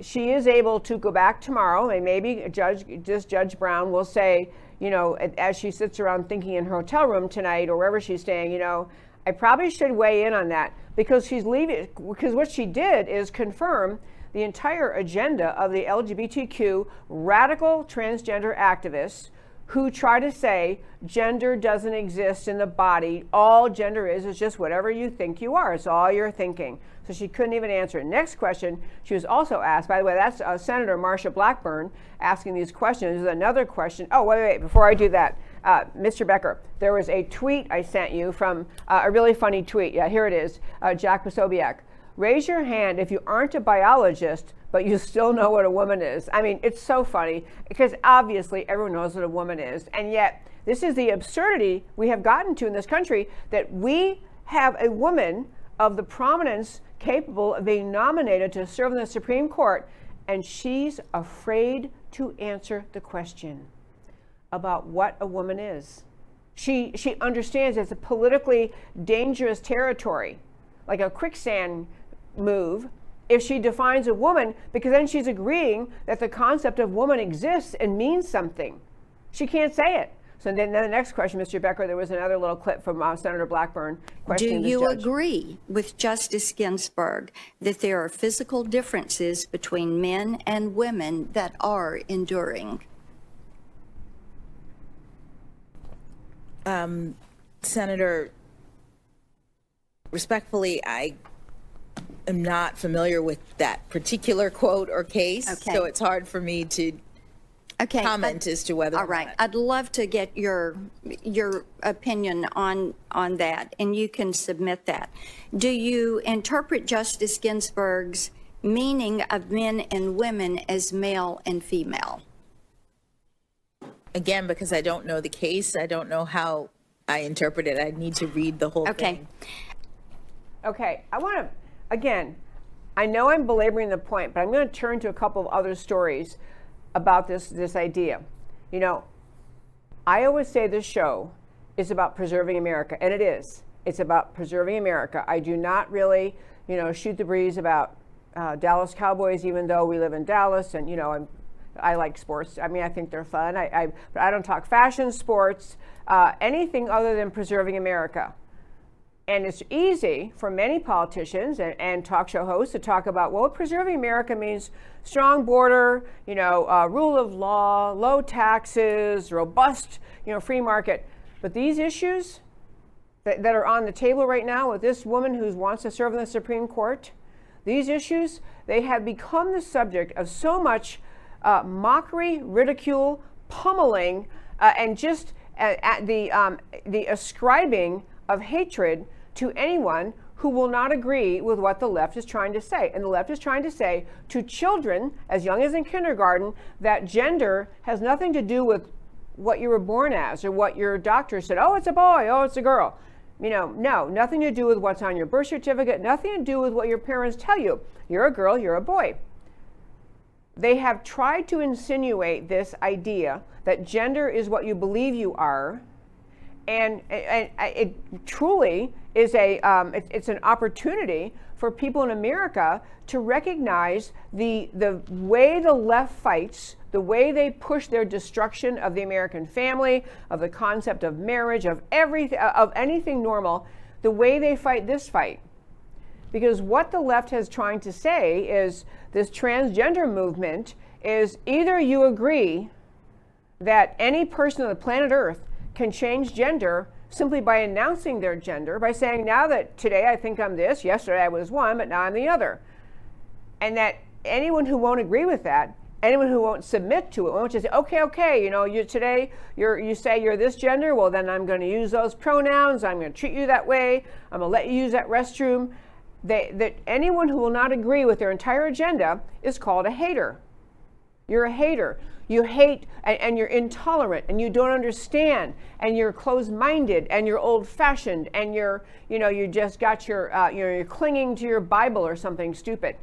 she is able to go back tomorrow, and maybe Judge, just Judge Brown will say, you know, as she sits around thinking in her hotel room tonight or wherever she's staying, you know, I probably should weigh in on that because she's leaving, because what she did is confirm the entire agenda of the LGBTQ radical transgender activists who try to say gender doesn't exist in the body. All gender is is just whatever you think you are. It's all you're thinking. So she couldn't even answer. Next question, she was also asked, by the way, that's uh, Senator Marsha Blackburn asking these questions. There's another question. Oh, wait, wait, before I do that, uh, Mr. Becker, there was a tweet I sent you from uh, a really funny tweet. Yeah, here it is, uh, Jack Posobiec. Raise your hand if you aren't a biologist, but you still know what a woman is. I mean, it's so funny because obviously everyone knows what a woman is, and yet This is the absurdity we have gotten to in this country that we have a woman of the prominence capable of being nominated to serve in the Supreme Court, and she's afraid to answer the question about what a woman is. She, she understands it's a politically dangerous territory, like a quicksand move, if she defines a woman, because then she's agreeing that the concept of woman exists and means something. She can't say it. So then, then the next question, Mr. Becker, there was another little clip from uh, Senator Blackburn questioning Do you judge. agree with Justice Ginsburg that there are physical differences between men and women that are enduring? Um, Senator, respectfully, I am not familiar with that particular quote or case, Okay. so it's hard for me to Okay. comment I'd- as to whether. All right. I'd love to get your, your opinion on, on that, and you can submit that. Do you interpret Justice Ginsburg's meaning of men and women as male and female? Again, because I don't know the case, I don't know how I interpret it. I need to read the whole Okay. thing. Okay, Okay. I want to, again, I know I'm belaboring the point, but I'm going to turn to a couple of other stories about this, this idea. You know, I always say this show is about preserving America, and it is. It's about preserving America. I do not really, you know, shoot the breeze about uh, Dallas Cowboys, even though we live in Dallas, and you know, I'm, I like sports. I mean, I think they're fun. I, I but I don't talk fashion, sports, uh, anything other than preserving America. And it's easy for many politicians and, and, talk show hosts to talk about, well, preserving America means strong border, you know, uh, rule of law, low taxes, robust, you know, free market. But these issues that, that are on the table right now with this woman who wants to serve in the Supreme Court, these issues, they have become the subject of so much uh, mockery, ridicule, pummeling, uh, and just uh, the, um, the ascribing of hatred to anyone who will not agree with what the left is trying to say. And the left is trying to say to children as young as in kindergarten that gender has nothing to do with what you were born as or what your doctor said. Oh, it's a boy. Oh, it's a girl. You know, no, nothing to do with what's on your birth certificate, nothing to do with what your parents tell you. You're a girl, you're a boy. They have tried to insinuate this idea that gender is what you believe you are and, and, and it truly is a um, it, it's an opportunity for people in America to recognize the the way the left fights, the way they push their destruction of the American family, of the concept of marriage, of everything, of anything normal, the way they fight this fight. Because what the left has trying to say is this transgender movement is either you agree that any person on the planet Earth can change gender simply by announcing their gender, by saying, now that today I think I'm this, yesterday I was one, but now I'm the other. And that anyone who won't agree with that, anyone who won't submit to it, won't just say, okay, okay, you know, you today you're you say you're this gender, well then I'm going to use those pronouns, I'm going to treat you that way, I'm going to let you use that restroom. They, that anyone who will not agree with their entire agenda is called a hater. You're a hater. You hate and, and, you're intolerant and you don't understand and you're closed-minded and you're old-fashioned and you're, you know, you just got your, uh, you know, you're clinging to your Bible or something stupid.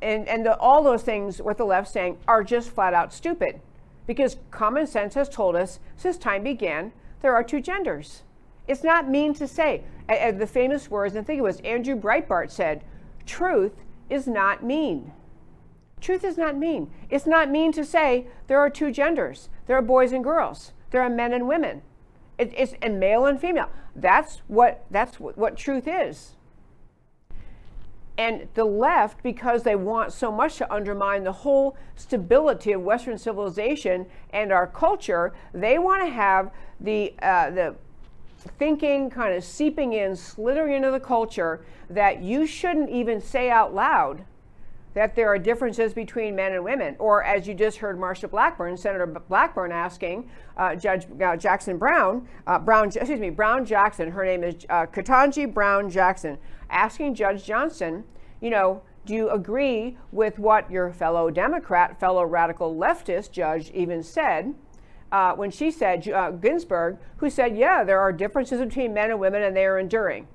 And, and the, all those things, what the left saying, are just flat out stupid. Because common sense has told us since time began, there are two genders. It's not mean to say. The famous words, and I think it was Andrew Breitbart said, truth is not mean. Truth is not mean. It's not mean to say there are two genders. There are boys and girls. There are men and women. It, it's and male and female. That's what that's what, what truth is. And the left, because they want so much to undermine the whole stability of Western civilization and our culture, they want to have the uh, the thinking kind of seeping in, slithering into the culture that you shouldn't even say out loud that there are differences between men and women. Or as you just heard Marsha Blackburn, Senator Blackburn asking uh, Judge uh, Jackson Brown, uh, Brown, excuse me, Brown Jackson, her name is uh, Ketanji Brown Jackson, asking Judge Johnson, you know, do you agree with what your fellow Democrat, fellow radical leftist judge even said uh, when she said, uh, Ginsburg, who said, yeah, there are differences between men and women and they are enduring.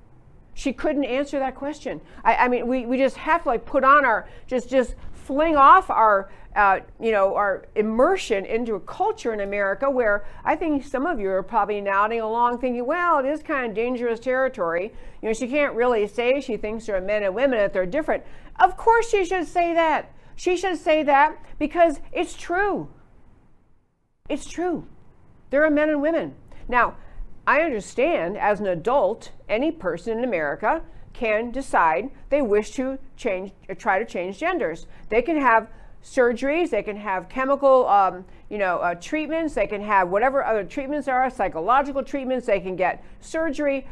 She couldn't answer that question. I, I mean, we, we just have to like put on our, just, just fling off our, uh, you know, our immersion into a culture in America where I think some of you are probably nodding along thinking, well, it is kind of dangerous territory. You know, she can't really say she thinks there are men and women that they're different. Of course she should say that. She should say that because it's true. It's true. There are men and women. Now, I understand as an adult, any person in America can decide they wish to change, try to change genders. They can have surgeries, they can have chemical, um, you know, uh, treatments, they can have whatever other treatments are, psychological treatments, they can get surgery.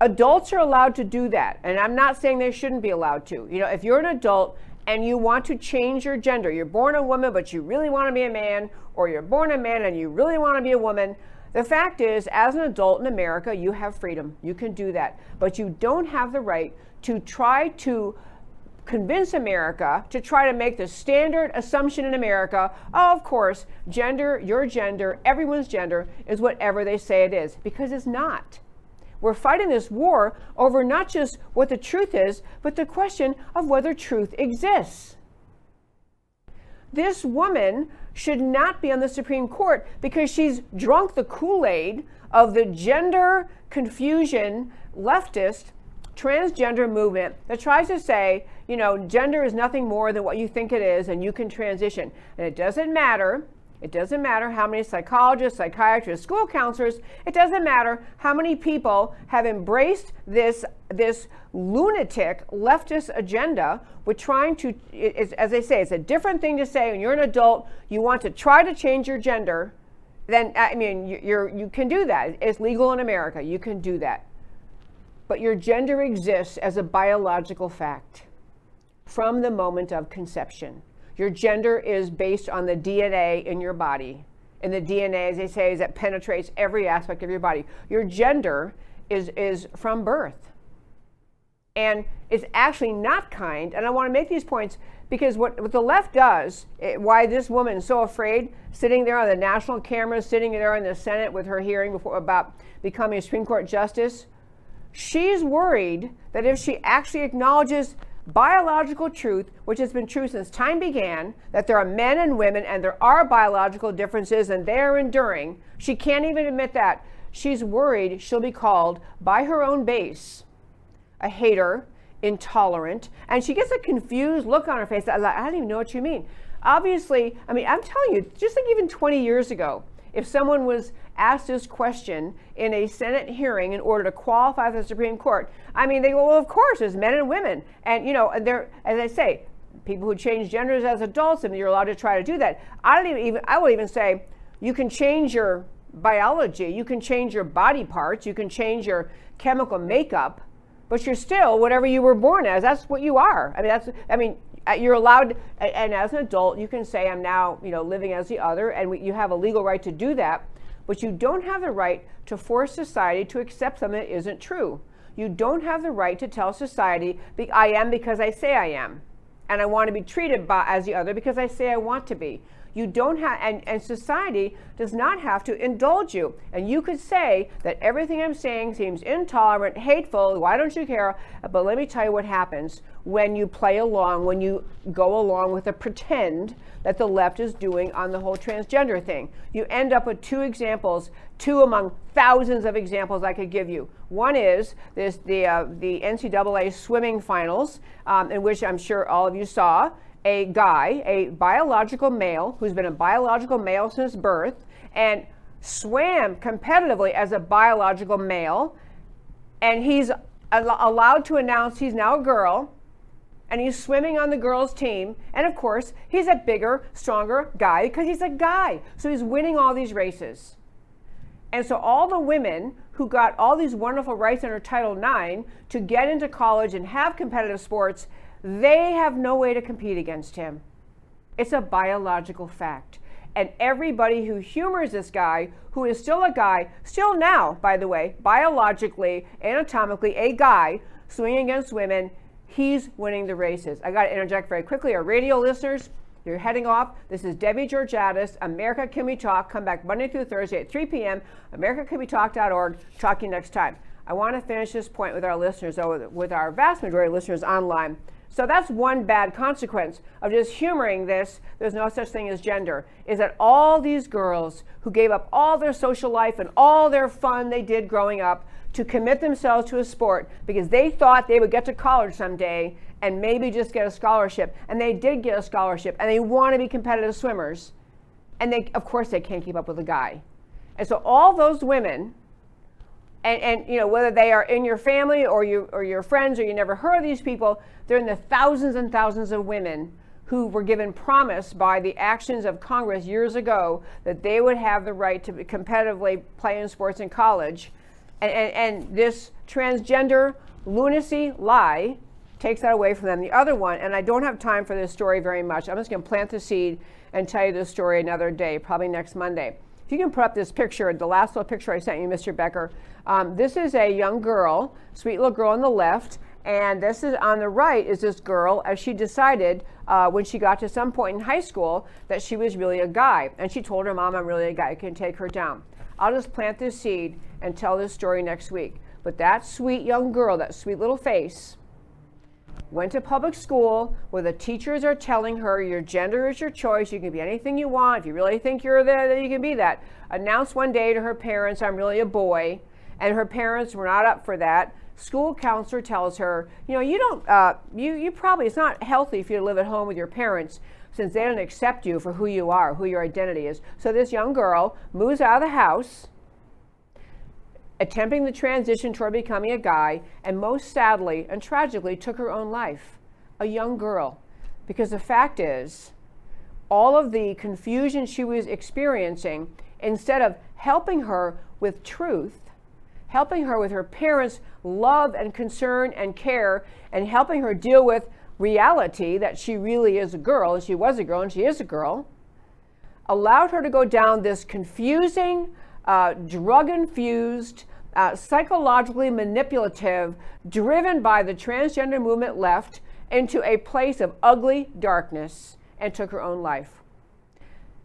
Adults are allowed to do that, and I'm not saying they shouldn't be allowed to. You know, if you're an adult and you want to change your gender, you're born a woman but you really want to be a man, or you're born a man and you really want to be a woman, the fact is, as an adult in America, you have freedom. You can do that. But you don't have the right to try to convince America to try to make the standard assumption in America, oh, of course, gender, your gender, everyone's gender is whatever they say it is, because it's not. We're fighting this war over not just what the truth is, but the question of whether truth exists. This woman should not be on the Supreme Court because she's drunk the Kool Aid of the gender confusion leftist transgender movement that tries to say, you know, gender is nothing more than what you think it is and you can transition. And it doesn't matter. It doesn't matter how many psychologists, psychiatrists, school counselors, it doesn't matter how many people have embraced this, this lunatic leftist agenda with trying to, as they say, it's a different thing to say when you're an adult, you want to try to change your gender, then, I mean, you're, you can do that. It's legal in America. You can do that. But your gender exists as a biological fact from the moment of conception. Your gender is based on the DNA in your body. And the DNA, as they say, is that penetrates every aspect of your body. Your gender is, is from birth. And it's actually not kind. And I want to make these points because what, what the left does, it, why this woman is so afraid, sitting there on the national cameras, sitting there in the Senate with her hearing before, about becoming a Supreme Court justice, she's worried that if she actually acknowledges biological truth, which has been true since time began, that there are men and women and there are biological differences and they are enduring, she can't even admit that. She's worried she'll be called by her own base a hater, intolerant, and she gets a confused look on her face. I don't even know what you mean. Obviously, I mean, I'm telling you, just like even 20 years ago, if someone was asked this question in a Senate hearing in order to qualify for the Supreme Court, I mean, they go, well, of course, there's men and women. And, you know, they're, as I say, people who change genders as adults, and you're allowed to try to do that. I don't even, I will even say, you can change your biology, you can change your body parts, you can change your chemical makeup, but you're still whatever you were born as. That's what you are. I mean, that's, I mean, uh, you're allowed, and as an adult, you can say, I'm now, you know, living as the other, and we, you have a legal right to do that, but you don't have the right to force society to accept something that isn't true. You don't have the right to tell society, I am because I say I am, and I want to be treated by, as the other because I say I want to be. You don't have, and, and society does not have to indulge you. And you could say that everything I'm saying seems intolerant, hateful, why don't you care? But let me tell you what happens when you play along, when you go along with a pretend that the left is doing on the whole transgender thing. You end up with two examples, two among thousands of examples I could give you. One is this, the, uh, the NCAA swimming finals, um, in which I'm sure all of you saw a guy, a biological male, who's been a biological male since birth, and swam competitively as a biological male, and he's al- allowed to announce he's now a girl, and he's swimming on the girls' team. And of course, he's a bigger, stronger guy because he's a guy. So he's winning all these races. And so all the women who got all these wonderful rights under Title IX to get into college and have competitive sports they have no way to compete against him. It's a biological fact. And everybody who humors this guy, who is still a guy, still now, by the way, biologically, anatomically, a guy swinging against women, he's winning the races. I got to interject very quickly. Our radio listeners, You're heading off. This is Debbie Georgatos, America Can We Talk. Come back Monday through Thursday at 3 p.m. AmericaCanWeTalk.org. Talk to you next time. I want to finish this point with our listeners, though, with our vast majority of listeners online. So that's one bad consequence of just humoring this. There's no such thing as gender. Is that all these girls who gave up all their social life and all their fun they did growing up to commit themselves to a sport because they thought they would get to college someday and maybe just get a scholarship. And they did get a scholarship and they want to be competitive swimmers. And they, of course, they can't keep up with a guy. And so all those women and, and you know whether they are in your family or you or your friends or you never heard of these people they're in the thousands and thousands of women who were given promise by the actions of congress years ago that they would have the right to competitively play in sports in college and, and, and this transgender lunacy lie takes that away from them the other one and i don't have time for this story very much i'm just going to plant the seed and tell you this story another day probably next monday if you can put up this picture, the last little picture I sent you, Mr. Becker, um, this is a young girl, sweet little girl on the left, and this is on the right is this girl as she decided uh, when she got to some point in high school that she was really a guy. And she told her mom, I'm really a guy, I can take her down. I'll just plant this seed and tell this story next week. But that sweet young girl, that sweet little face, went to public school where the teachers are telling her your gender is your choice. You can be anything you want. If you really think you're that, then you can be that. Announced one day to her parents, I'm really a boy. And her parents were not up for that. School counselor tells her, you know, you don't, uh, you, you probably, it's not healthy for you to live at home with your parents since they don't accept you for who you are, who your identity is. So this young girl moves out of the house attempting the transition toward becoming a guy, and most sadly and tragically took her own life, a young girl. Because the fact is, all of the confusion she was experiencing, instead of helping her with truth, helping her with her parents' love and concern and care, and helping her deal with reality that she really is a girl, and she was a girl, and she is a girl, allowed her to go down this confusing, uh, drug infused, uh, psychologically manipulative, driven by the transgender movement left into a place of ugly darkness and took her own life.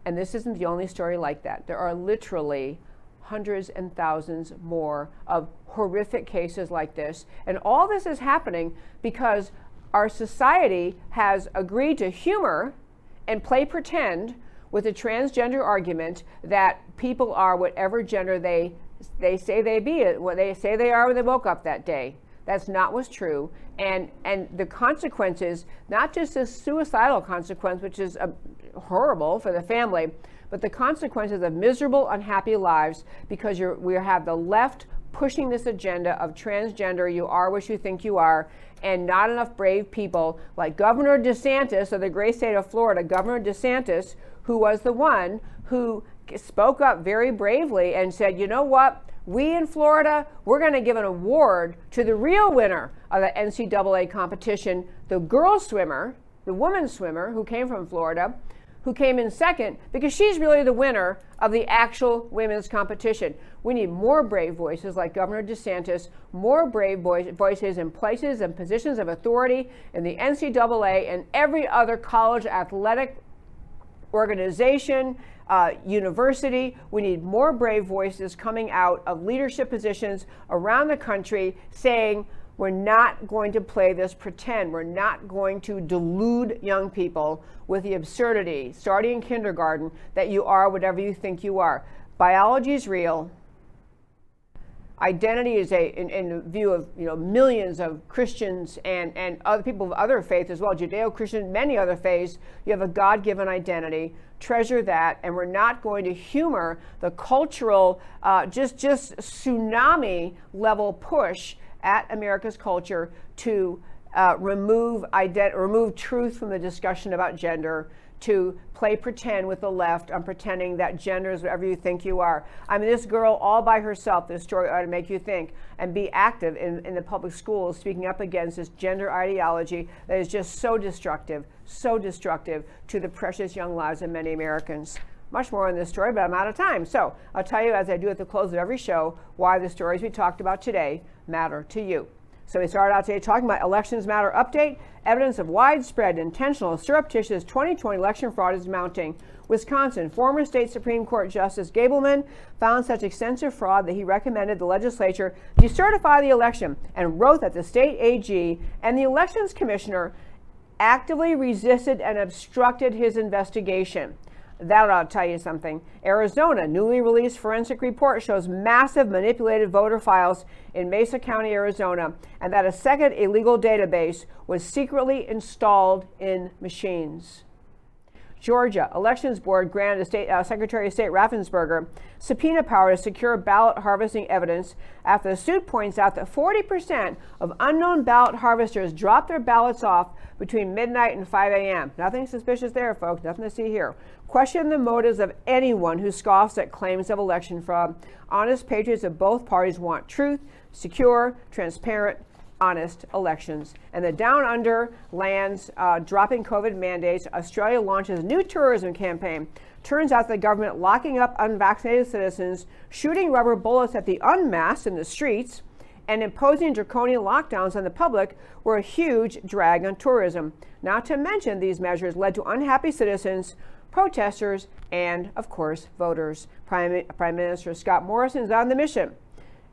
And this isn't the only story like that. There are literally hundreds and thousands more of horrific cases like this. And all this is happening because our society has agreed to humor and play pretend with the transgender argument that people are whatever gender they they say they be what they say they are when they woke up that day. That's not what's true. And and the consequences, not just the suicidal consequence, which is uh, horrible for the family, but the consequences of miserable, unhappy lives because you're, we have the left pushing this agenda of transgender, you are what you think you are, and not enough brave people like Governor DeSantis of the great state of Florida, Governor DeSantis, who was the one who spoke up very bravely and said, you know what? We in Florida, we're going to give an award to the real winner of the NCAA competition, the girl swimmer, the woman swimmer who came from Florida, who came in second because she's really the winner of the actual women's competition. We need more brave voices like Governor DeSantis, more brave voices in places and positions of authority in the NCAA and every other college athletic organization, uh, university. We need more brave voices coming out of leadership positions around the country saying, we're not going to play this pretend. We're not going to delude young people with the absurdity, starting in kindergarten, that you are whatever you think you are. Biology is real identity is a in, in view of you know millions of Christians and and other people of other faiths as well, Judeo-Christian, many other faiths. You have a God-given identity. Treasure that, and we're not going to humor the cultural uh, just just tsunami level push at America's culture to uh, remove ident- remove truth from the discussion about gender to play pretend with the left on pretending that gender is whatever you think you are. I mean, this girl all by herself, this story ought to make you think and be active in, in the public schools, speaking up against this gender ideology that is just so destructive, so destructive to the precious young lives of many Americans. Much more on this story, but I'm out of time. So I'll tell you, as I do at the close of every show, why the stories we talked about today matter to you. So we started out today talking about Elections Matter update. Evidence of widespread, intentional, surreptitious 2020 election fraud is mounting. Wisconsin, former state Supreme Court Justice Gableman found such extensive fraud that he recommended the legislature decertify the election and wrote that the state AG and the elections commissioner actively resisted and obstructed his investigation. That ought to tell you something. Arizona, newly released forensic report shows massive manipulated voter files in Mesa County, Arizona, and that a second illegal database was secretly installed in machines. Georgia Elections Board granted State, uh, Secretary of State Raffensperger subpoena power to secure ballot harvesting evidence after the suit points out that 40% of unknown ballot harvesters dropped their ballots off between midnight and 5 a.m. Nothing suspicious there, folks. Nothing to see here. Question the motives of anyone who scoffs at claims of election fraud. Honest patriots of both parties want truth, secure, transparent, honest elections. And the Down Under lands uh, dropping COVID mandates. Australia launches new tourism campaign. Turns out the government locking up unvaccinated citizens, shooting rubber bullets at the unmasked in the streets, and imposing draconian lockdowns on the public were a huge drag on tourism. Not to mention, these measures led to unhappy citizens, protesters, and, of course, voters. Prime, Prime Minister Scott Morrison is on the mission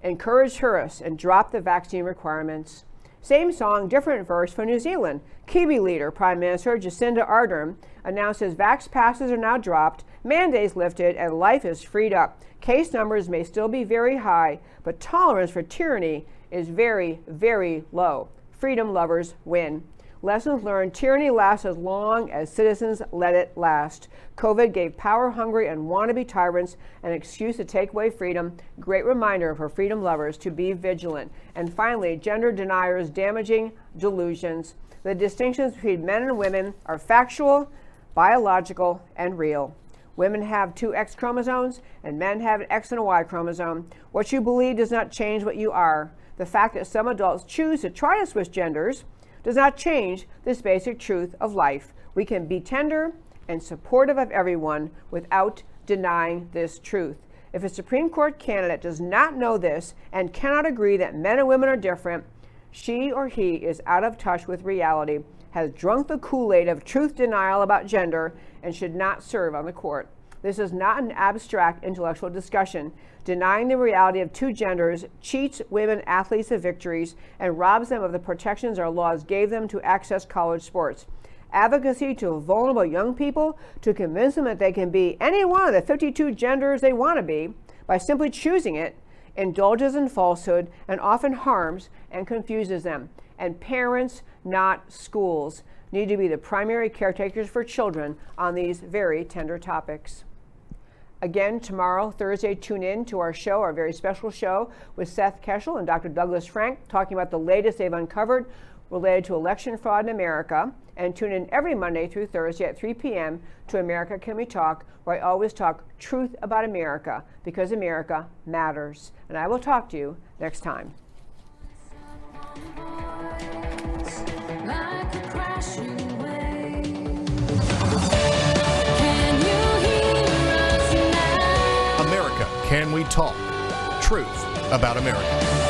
encourage tourists and drop the vaccine requirements. Same song, different verse for New Zealand. Kiwi leader Prime Minister Jacinda Ardern announces vax passes are now dropped, mandates lifted, and life is freed up. Case numbers may still be very high, but tolerance for tyranny is very, very low. Freedom lovers win. Lessons learned tyranny lasts as long as citizens let it last. COVID gave power hungry and wannabe tyrants an excuse to take away freedom. Great reminder for freedom lovers to be vigilant. And finally, gender deniers' damaging delusions. The distinctions between men and women are factual, biological, and real. Women have two X chromosomes, and men have an X and a Y chromosome. What you believe does not change what you are. The fact that some adults choose to try to switch genders does not change this basic truth of life. We can be tender and supportive of everyone without denying this truth. If a Supreme Court candidate does not know this and cannot agree that men and women are different, she or he is out of touch with reality, has drunk the Kool Aid of truth denial about gender, and should not serve on the court. This is not an abstract intellectual discussion. Denying the reality of two genders cheats women athletes of victories and robs them of the protections our laws gave them to access college sports. Advocacy to vulnerable young people to convince them that they can be any one of the 52 genders they want to be by simply choosing it indulges in falsehood and often harms and confuses them. And parents, not schools, need to be the primary caretakers for children on these very tender topics. Again, tomorrow, Thursday, tune in to our show, our very special show with Seth Keshel and Dr. Douglas Frank, talking about the latest they've uncovered related to election fraud in America. And tune in every Monday through Thursday at 3 p.m. to America Can We Talk, where I always talk truth about America because America matters. And I will talk to you next time. Can We Talk? Truth about America.